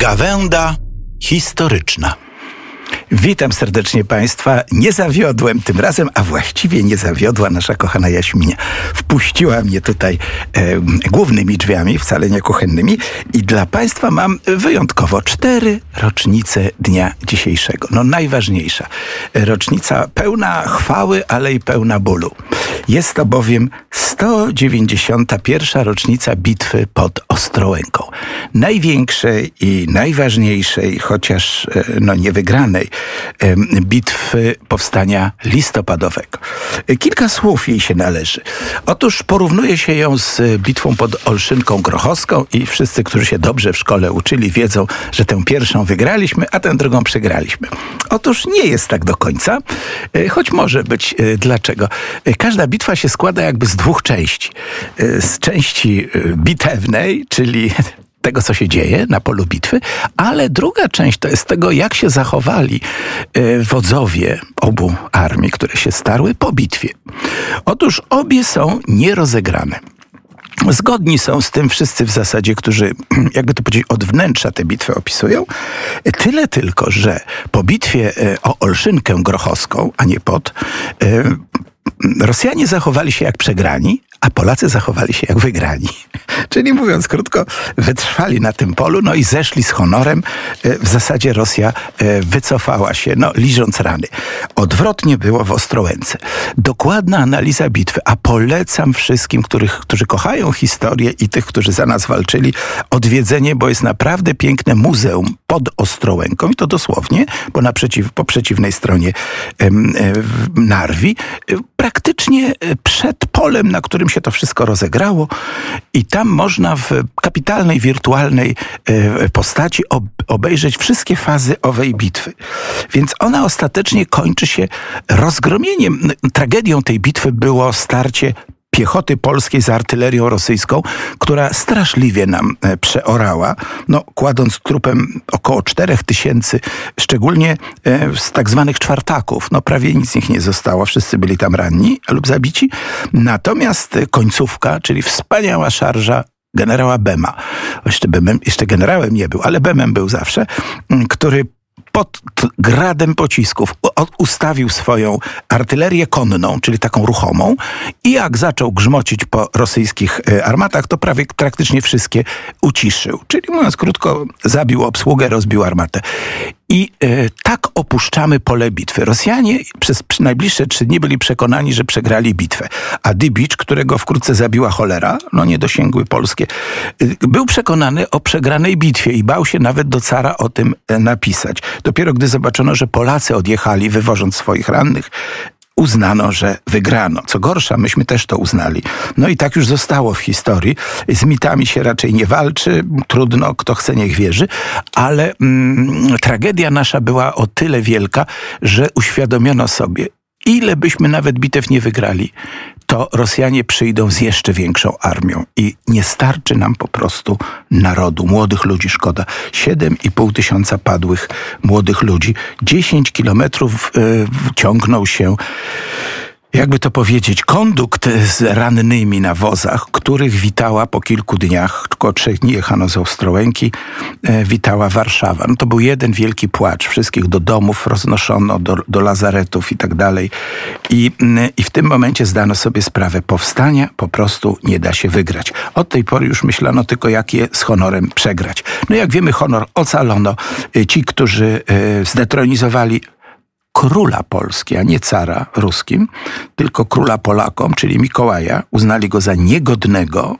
Gawęda historyczna. Witam serdecznie Państwa. Nie zawiodłem tym razem, a właściwie nie zawiodła nasza kochana Jaśminia. Wpuściła mnie tutaj e, głównymi drzwiami, wcale nie kuchennymi. I dla Państwa mam wyjątkowo cztery rocznice dnia dzisiejszego. No najważniejsza. Rocznica pełna chwały, ale i pełna bólu. Jest to bowiem 191. rocznica bitwy pod Ostrołęką. Największej i najważniejszej, chociaż e, no, nie wygranej bitwy powstania listopadowego. Kilka słów jej się należy. Otóż porównuje się ją z bitwą pod Olszynką Grochowską i wszyscy, którzy się dobrze w szkole uczyli, wiedzą, że tę pierwszą wygraliśmy, a tę drugą przegraliśmy. Otóż nie jest tak do końca, e, choć może być. E, dlaczego? Każda bitwa się składa jakby z dwóch części. Z części bitewnej, czyli tego, co się dzieje na polu bitwy, ale druga część to jest tego, jak się zachowali e, wodzowie obu armii, które się starły po bitwie. Otóż obie są nierozegrane. Zgodni są z tym wszyscy w zasadzie, którzy, jakby to powiedzieć, od wnętrza tę bitwę opisują. Tyle tylko, że po bitwie e, o Olszynkę Grochowską, a nie pod, e, Rosjanie zachowali się jak przegrani, a Polacy zachowali się jak wygrani. Czyli mówiąc krótko, wytrwali na tym polu, no i zeszli z honorem. E, w zasadzie Rosja e, wycofała się, no liżąc rany. Odwrotnie było w Ostrołęce. Dokładna analiza bitwy, a polecam wszystkim, których, którzy kochają historię i tych, którzy za nas walczyli, odwiedzenie, bo jest naprawdę piękne muzeum pod Ostrołęką i to dosłownie, bo naprzeciw, po przeciwnej stronie e, Narwi, praktycznie przed polem, na którym się to wszystko rozegrało i tam można w kapitalnej, wirtualnej e, postaci obejrzeć wszystkie fazy owej bitwy. Więc ona ostatecznie kończy się rozgromieniem. Tragedią tej bitwy było starcie piechoty polskiej z artylerią rosyjską, która straszliwie nam e, przeorała, no, kładąc trupem około 4 tysięcy, szczególnie e, z tak zwanych czwartaków. No, prawie nic z nich nie zostało, wszyscy byli tam ranni lub zabici. Natomiast końcówka, czyli wspaniała szarża generała Bema, jeszcze, Bemem, jeszcze generałem nie był, ale Bemem był zawsze, który pod gradem pocisków ustawił swoją artylerię konną, czyli taką ruchomą i jak zaczął grzmocić po rosyjskich e, armatach, to prawie praktycznie wszystkie uciszył. Czyli mówiąc krótko, zabił obsługę, rozbił armatę. I e, tak opuszczamy pole bitwy. Rosjanie przez najbliższe trzy dni byli przekonani, że przegrali bitwę. A Dybicz, którego wkrótce zabiła cholera, no nie dosięgły polskie, e, był przekonany o przegranej bitwie i bał się nawet do cara o tym e, napisać. Dopiero gdy zobaczono, że Polacy odjechali, wywożąc swoich rannych, uznano, że wygrano. Co gorsza, myśmy też to uznali. No i tak już zostało w historii. Z mitami się raczej nie walczy, trudno, kto chce, niech wierzy, ale mm, tragedia nasza była o tyle wielka, że uświadomiono sobie, ile byśmy nawet bitew nie wygrali, to Rosjanie przyjdą z jeszcze większą armią i nie starczy nam po prostu narodu, młodych ludzi, szkoda. 7,5 tysiąca padłych młodych ludzi. 10 kilometrów y, ciągnął się jakby to powiedzieć, kondukt z rannymi na wozach, których witała po kilku dniach, tylko trzech dni jechano z Ostrołęki, e, witała Warszawa. No to był jeden wielki płacz. Wszystkich do domów roznoszono, do, do lazaretów i tak dalej. I, I w tym momencie zdano sobie sprawę, powstania po prostu nie da się wygrać. Od tej pory już myślano tylko, jak je z honorem przegrać. No jak wiemy, honor ocalono. E, ci, którzy e, zdetronizowali króla Polski, a nie cara ruskim, tylko króla Polakom, czyli Mikołaja, uznali go za niegodnego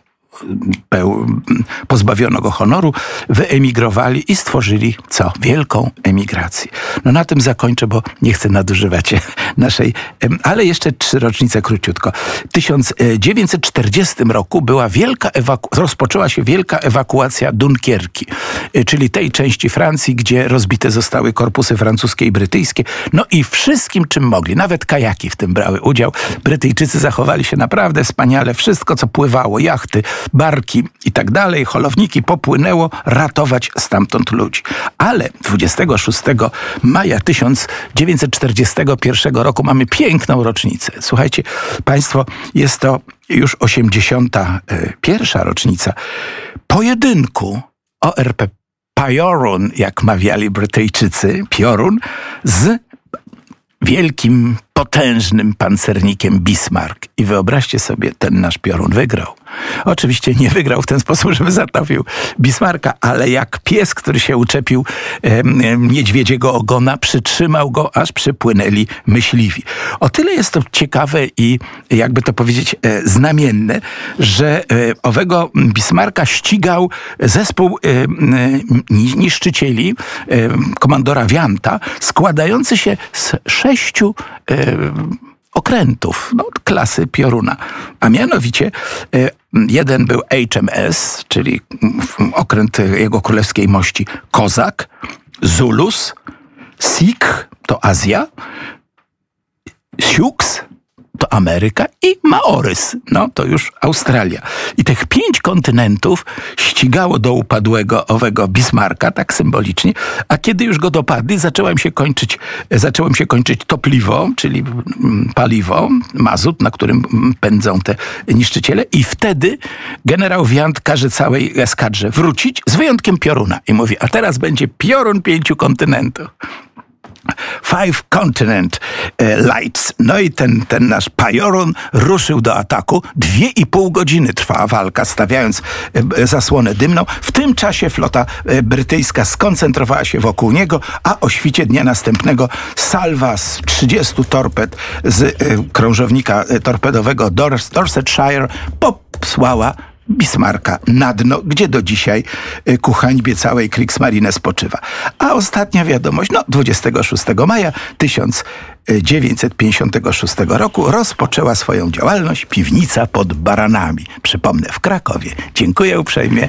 pozbawiono go honoru, wyemigrowali i stworzyli co? Wielką emigrację. No na tym zakończę, bo nie chcę nadużywać naszej, ale jeszcze trzy rocznice króciutko. W 1940 roku była wielka rozpoczęła się wielka ewakuacja Dunkierki, e, czyli tej części Francji, gdzie rozbite zostały korpusy francuskie i brytyjskie. No i wszystkim, czym mogli, nawet kajaki w tym brały udział. Brytyjczycy zachowali się naprawdę wspaniale. Wszystko, co pływało, jachty, barki i tak dalej, holowniki popłynęło ratować stamtąd ludzi. Ale 26 maja 1941 roku mamy piękną rocznicę. Słuchajcie, Państwo, jest to już 81. rocznica pojedynku ORP Piorun, jak mawiali Brytyjczycy, piorun z wielkim, potężnym pancernikiem Bismarck. I wyobraźcie sobie, ten nasz piorun wygrał. Oczywiście nie wygrał w ten sposób, żeby zatopił Bismarcka, ale jak pies, który się uczepił e, niedźwiedziego ogona, przytrzymał go, aż przypłynęli myśliwi. O tyle jest to ciekawe i jakby to powiedzieć e, znamienne, że e, owego Bismarcka ścigał zespół e, niszczycieli komandora Wianta, składający się z sześciu okrętów no, klasy Pioruna. A mianowicie jeden był HMS, czyli okręt jego królewskiej mości. Kozak, Zulus, Sikh to Azja, to Ameryka i Maorys, no to już Australia. I tych pięć kontynentów ścigało do upadłego owego Bismarcka, tak symbolicznie, a kiedy już go dopadli, zacząłem się kończyć, zacząłem się kończyć topliwo, czyli mm, paliwo, mazut, na którym pędzą te niszczyciele i wtedy generał Wiant każe całej eskadrze wrócić, z wyjątkiem pioruna. I mówi, a teraz będzie piorun pięciu kontynentów. Five Continent e, Lights. No i ten, ten nasz Pajorun ruszył do ataku. Dwie i pół godziny trwała walka, stawiając e, zasłonę dymną. W tym czasie flota e, brytyjska skoncentrowała się wokół niego, a o świcie dnia następnego salwa z 30 torped z krążownika torpedowego Dorsetshire posłała Bismarcka na dno, gdzie do dzisiaj y, ku hańbie całej Kriegsmarine spoczywa. A ostatnia wiadomość, no 26 maja 1956 roku rozpoczęła swoją działalność piwnica pod Baranami. Przypomnę, w Krakowie. Dziękuję uprzejmie